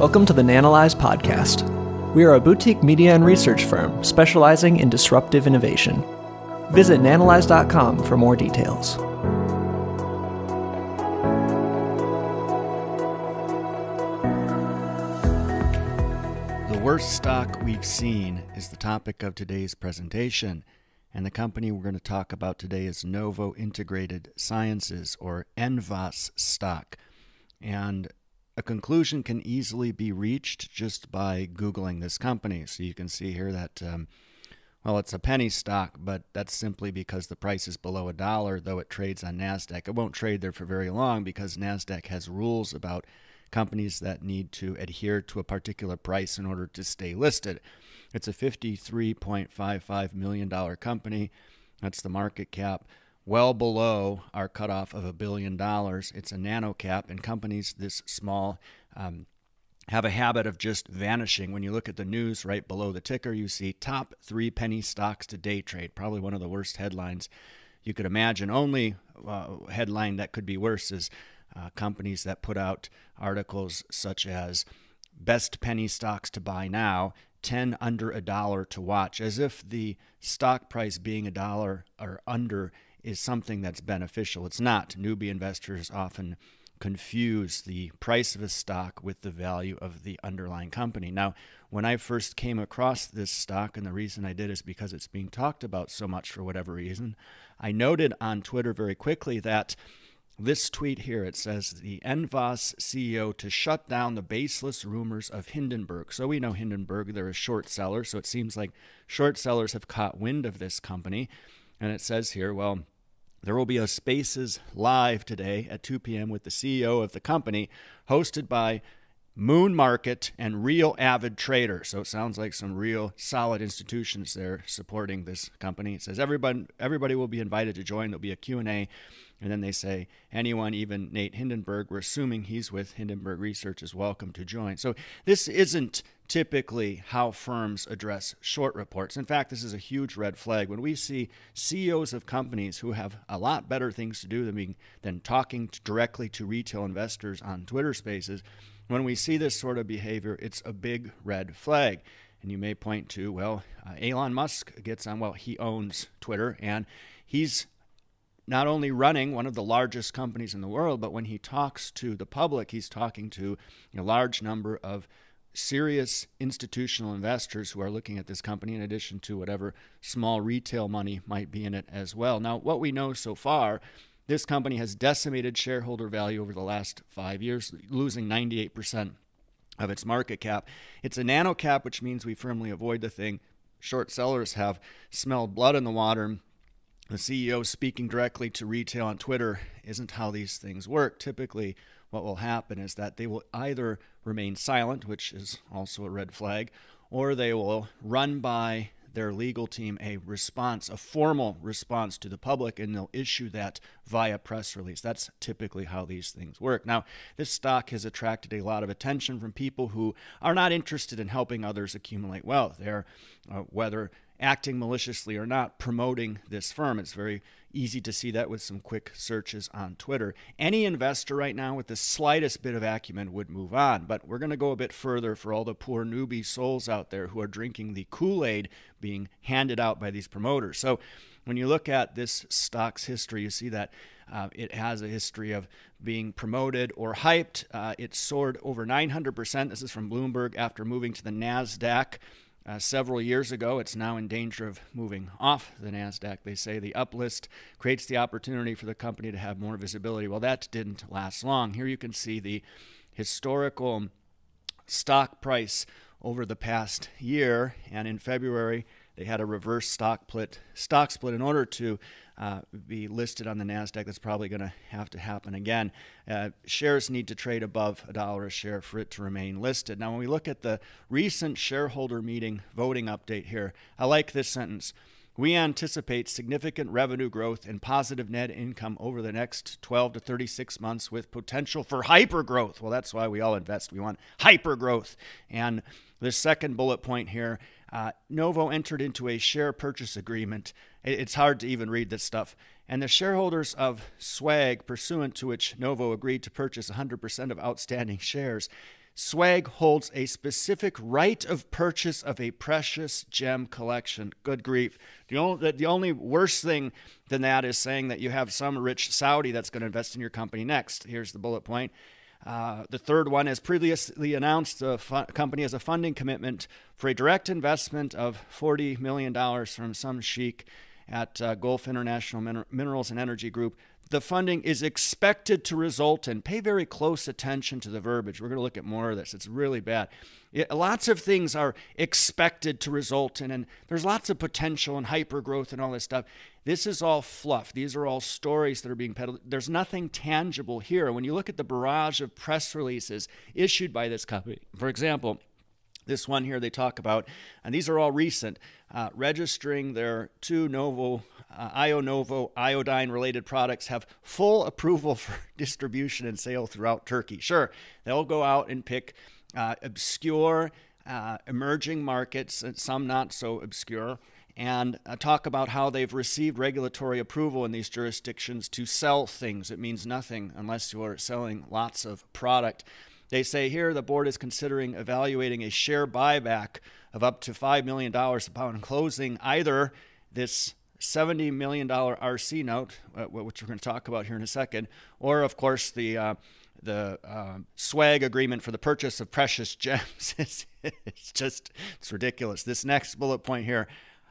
Welcome to the Nanalyze podcast. We are a boutique media and research firm specializing in disruptive innovation. Visit nanalyze.com for more details. The worst stock we've seen is the topic of today's presentation. And the company we're going to talk about today is Novo Integrated Sciences, or NVOS stock. And a conclusion can easily be reached just by Googling this company. So you can see here that, um, well, it's a penny stock, but that's simply because the price is below a dollar, though it trades on NASDAQ. It won't trade there for very long because NASDAQ has rules about companies that need to adhere to a particular price in order to stay listed. It's a $53.55 million company. That's the market cap well below our cutoff of a billion dollars. It's a nano cap, and companies this small um, have a habit of just vanishing. When you look at the news right below the ticker, you see top three penny stocks to day trade. Probably one of the worst headlines you could imagine. Only uh, headline that could be worse is uh, companies that put out articles such as best penny stocks to buy now 10 under a dollar to watch as if the stock price being a dollar or under is something that's beneficial. It's not. Newbie investors often confuse the price of a stock with the value of the underlying company. Now, when I first came across this stock, and the reason I did is because it's being talked about so much for whatever reason, I noted on Twitter very quickly that this tweet here it says the NVOS CEO to shut down the baseless rumors of Hindenburg. So we know Hindenburg, they're a short seller, so it seems like short sellers have caught wind of this company. And it says here, well, there will be a Spaces live today at 2 p.m. with the CEO of the company, hosted by Moon Market and Real Avid Trader. So it sounds like some real solid institutions there supporting this company. It says everybody everybody will be invited to join. There'll be a Q&A and then they say anyone, even Nate Hindenburg, we're assuming he's with Hindenburg Research, is welcome to join. So this isn't typically how firms address short reports. In fact, this is a huge red flag. When we see CEOs of companies who have a lot better things to do than, being, than talking directly to retail investors on Twitter spaces, when we see this sort of behavior, it's a big red flag. And you may point to, well, uh, Elon Musk gets on, well, he owns Twitter and he's not only running one of the largest companies in the world, but when he talks to the public, he's talking to a large number of serious institutional investors who are looking at this company, in addition to whatever small retail money might be in it as well. Now, what we know so far, this company has decimated shareholder value over the last five years, losing 98% of its market cap. It's a nano cap, which means we firmly avoid the thing. Short sellers have smelled blood in the water the CEO speaking directly to retail on Twitter isn't how these things work. Typically, what will happen is that they will either remain silent, which is also a red flag, or they will run by their legal team a response, a formal response to the public, and they'll issue that via press release. That's typically how these things work. Now, this stock has attracted a lot of attention from people who are not interested in helping others accumulate wealth. They're uh, whether acting maliciously or not promoting this firm. It's very easy to see that with some quick searches on Twitter. Any investor right now with the slightest bit of acumen would move on, but we're going to go a bit further for all the poor newbie souls out there who are drinking the Kool Aid being handed out by these promoters. So when you look at this stock's history, you see that. Uh, it has a history of being promoted or hyped. Uh, it soared over 900%. This is from Bloomberg after moving to the NASDAQ uh, several years ago. It's now in danger of moving off the NASDAQ. They say the uplist creates the opportunity for the company to have more visibility. Well, that didn't last long. Here you can see the historical stock price over the past year, and in February, they had a reverse stock split. Stock split in order to uh, be listed on the Nasdaq. That's probably going to have to happen again. Uh, shares need to trade above a dollar a share for it to remain listed. Now, when we look at the recent shareholder meeting voting update here, I like this sentence. We anticipate significant revenue growth and positive net income over the next 12 to 36 months with potential for hyper growth. Well, that's why we all invest. We want hyper growth. And the second bullet point here uh, Novo entered into a share purchase agreement. It's hard to even read this stuff. And the shareholders of Swag, pursuant to which Novo agreed to purchase 100% of outstanding shares, Swag holds a specific right of purchase of a precious gem collection. Good grief. The only, the only worse thing than that is saying that you have some rich Saudi that's going to invest in your company next. Here's the bullet point. Uh, the third one, as previously announced, the fu- company has a funding commitment for a direct investment of $40 million from some sheik at uh, Gulf International Min- Minerals and Energy Group the funding is expected to result in. Pay very close attention to the verbiage. We're going to look at more of this. It's really bad. It, lots of things are expected to result in, and there's lots of potential and hyper growth and all this stuff. This is all fluff. These are all stories that are being peddled. There's nothing tangible here. When you look at the barrage of press releases issued by this company, for example, this one here they talk about, and these are all recent, uh, registering their two Novo, uh, IoNovo iodine related products have full approval for distribution and sale throughout Turkey. Sure, they'll go out and pick uh, obscure, uh, emerging markets, some not so obscure, and uh, talk about how they've received regulatory approval in these jurisdictions to sell things. It means nothing unless you are selling lots of product. They say here the board is considering evaluating a share buyback of up to $5 million upon closing either this $70 million RC note, uh, which we're going to talk about here in a second, or of course the uh, the uh, swag agreement for the purchase of precious gems. it's just it's ridiculous. This next bullet point here,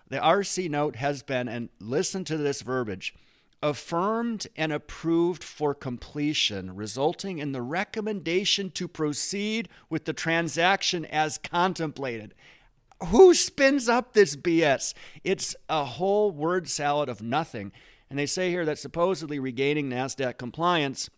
the RC note has been, and listen to this verbiage affirmed and approved for completion, resulting in the recommendation to proceed with the transaction as contemplated. Who spins up this BS? It's a whole word salad of nothing. And they say here that supposedly regaining NASDAQ compliance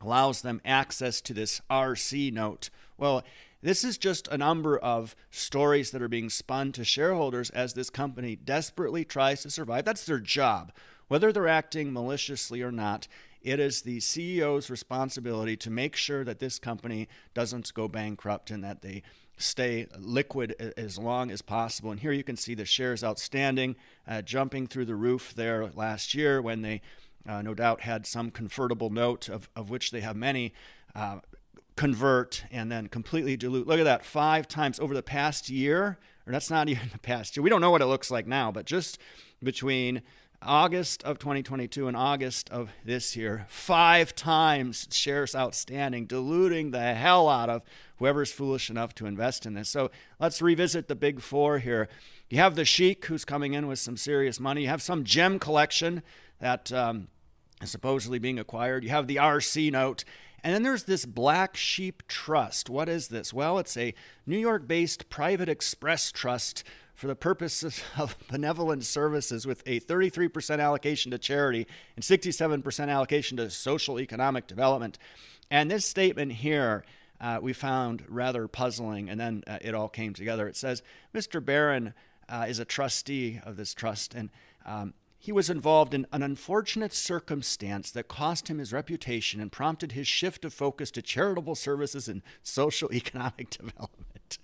allows them access to this RC note. Well, this is just a number of stories that are being spun to shareholders as this company desperately tries to survive. That's their job. Whether they're acting maliciously or not, it is the CEO's responsibility to make sure that this company doesn't go bankrupt and that they stay liquid as long as possible. And here you can see the shares outstanding uh, jumping through the roof there last year when they uh, no doubt had some convertible note of, of which they have many. Uh, convert and then completely dilute. Look at that, five times over the past year, or that's not even the past year. We don't know what it looks like now, but just between August of 2022 and August of this year, five times shares outstanding, diluting the hell out of whoever's foolish enough to invest in this. So let's revisit the big four here. You have the Sheik who's coming in with some serious money. You have some gem collection that um, is supposedly being acquired. You have the RC note. And then there's this Black Sheep Trust. What is this? Well, it's a New York based private express trust for the purposes of benevolent services with a 33% allocation to charity and 67% allocation to social economic development. And this statement here uh, we found rather puzzling, and then uh, it all came together. It says Mr. Barron uh, is a trustee of this trust, and um, he was involved in an unfortunate circumstance that cost him his reputation and prompted his shift of focus to charitable services and social economic development.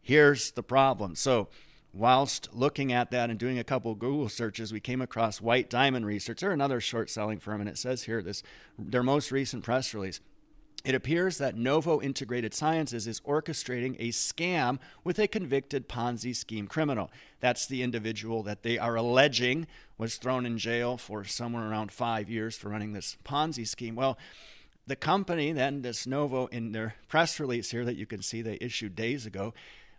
Here's the problem. So, whilst looking at that and doing a couple Google searches, we came across White Diamond Research. They're another short selling firm, and it says here this their most recent press release. It appears that Novo Integrated Sciences is orchestrating a scam with a convicted Ponzi scheme criminal. That's the individual that they are alleging was thrown in jail for somewhere around five years for running this Ponzi scheme. Well, the company, then, this Novo, in their press release here that you can see they issued days ago,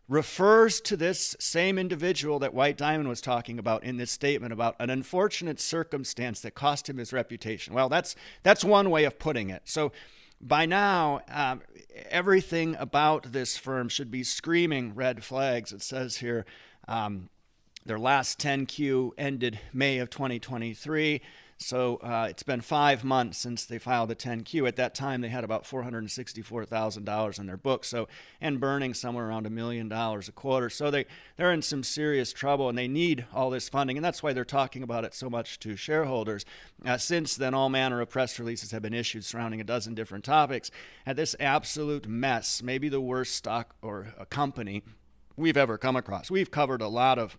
refers to this same individual that White Diamond was talking about in this statement about an unfortunate circumstance that cost him his reputation. Well, that's that's one way of putting it. So by now, um, everything about this firm should be screaming red flags. It says here um, their last 10Q ended May of 2023. So uh, it's been five months since they filed the 10Q. At that time, they had about $464,000 in their books, so and burning somewhere around a million dollars a quarter. So they they're in some serious trouble, and they need all this funding, and that's why they're talking about it so much to shareholders. Uh, since then, all manner of press releases have been issued surrounding a dozen different topics. And this absolute mess, maybe the worst stock or a company we've ever come across. We've covered a lot of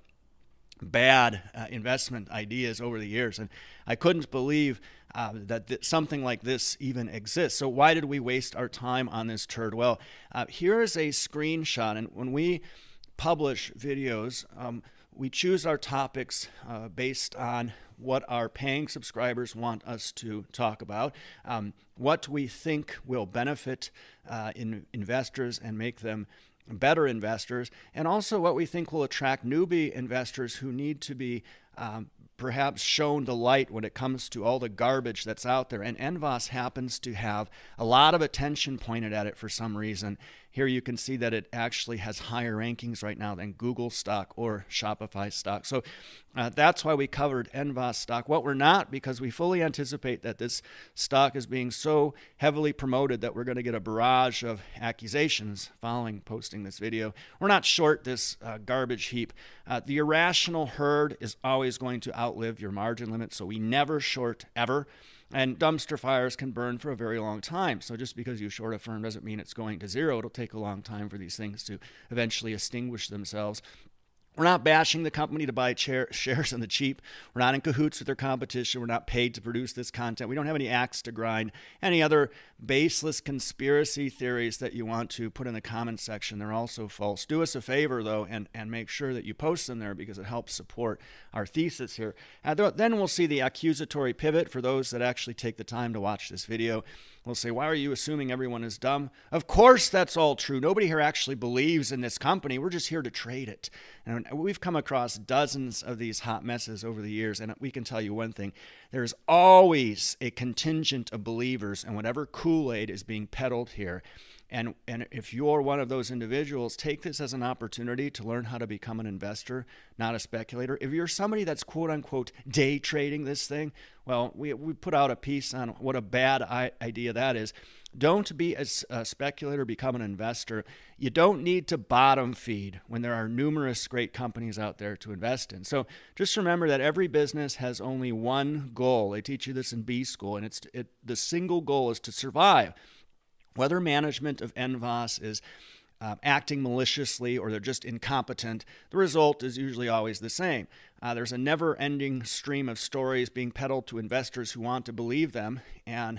bad uh, investment ideas over the years. And I couldn't believe uh, that th- something like this even exists. So, why did we waste our time on this turd? Well, uh, here is a screenshot. And when we publish videos, um, we choose our topics uh, based on what our paying subscribers want us to talk about, um, what we think will benefit uh, in investors and make them better investors, and also what we think will attract newbie investors who need to be um, perhaps shown the light when it comes to all the garbage that's out there. And NVOS happens to have a lot of attention pointed at it for some reason. Here you can see that it actually has higher rankings right now than Google stock or Shopify stock. So uh, that's why we covered NVOS stock. What we're not, because we fully anticipate that this stock is being so heavily promoted that we're going to get a barrage of accusations following posting this video. We're not short this uh, garbage heap. Uh, the irrational herd is always going to outlive your margin limit, so we never short ever. And dumpster fires can burn for a very long time. So just because you short a firm doesn't mean it's going to zero. It'll take a long time for these things to eventually extinguish themselves. We're not bashing the company to buy chair, shares on the cheap. We're not in cahoots with their competition. We're not paid to produce this content. We don't have any axe to grind. Any other baseless conspiracy theories that you want to put in the comment section, they're also false. Do us a favor, though, and, and make sure that you post them there because it helps support our thesis here. Uh, then we'll see the accusatory pivot for those that actually take the time to watch this video. We'll say, Why are you assuming everyone is dumb? Of course, that's all true. Nobody here actually believes in this company. We're just here to trade it. And we've come across dozens of these hot messes over the years. And we can tell you one thing there's always a contingent of believers, and whatever Kool Aid is being peddled here. And, and if you're one of those individuals, take this as an opportunity to learn how to become an investor, not a speculator. If you're somebody that's quote unquote day trading this thing, well, we, we put out a piece on what a bad idea that is. Don't be a, a speculator, become an investor. You don't need to bottom feed when there are numerous great companies out there to invest in. So just remember that every business has only one goal. They teach you this in B school, and it's it, the single goal is to survive. Whether management of NVOS is uh, acting maliciously or they're just incompetent, the result is usually always the same. Uh, there's a never ending stream of stories being peddled to investors who want to believe them and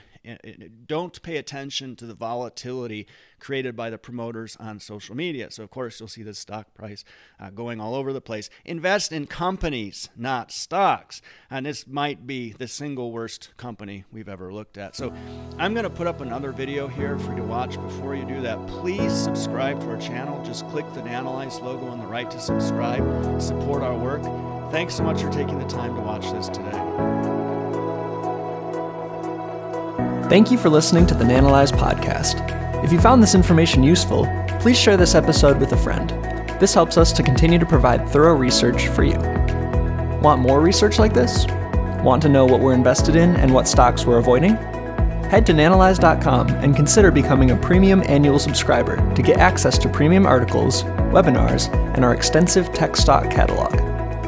don't pay attention to the volatility created by the promoters on social media. So, of course, you'll see the stock price uh, going all over the place. Invest in companies, not stocks. And this might be the single worst company we've ever looked at. So, I'm going to put up another video here for you to watch. Before you do that, please subscribe to our channel. Just click the Nanalyze logo on the right to subscribe, support our work. Thanks so much for taking the time to watch this today. Thank you for listening to the Nanalyze podcast. If you found this information useful, please share this episode with a friend. This helps us to continue to provide thorough research for you. Want more research like this? Want to know what we're invested in and what stocks we're avoiding? Head to nanalyze.com and consider becoming a premium annual subscriber to get access to premium articles, webinars, and our extensive tech stock catalog.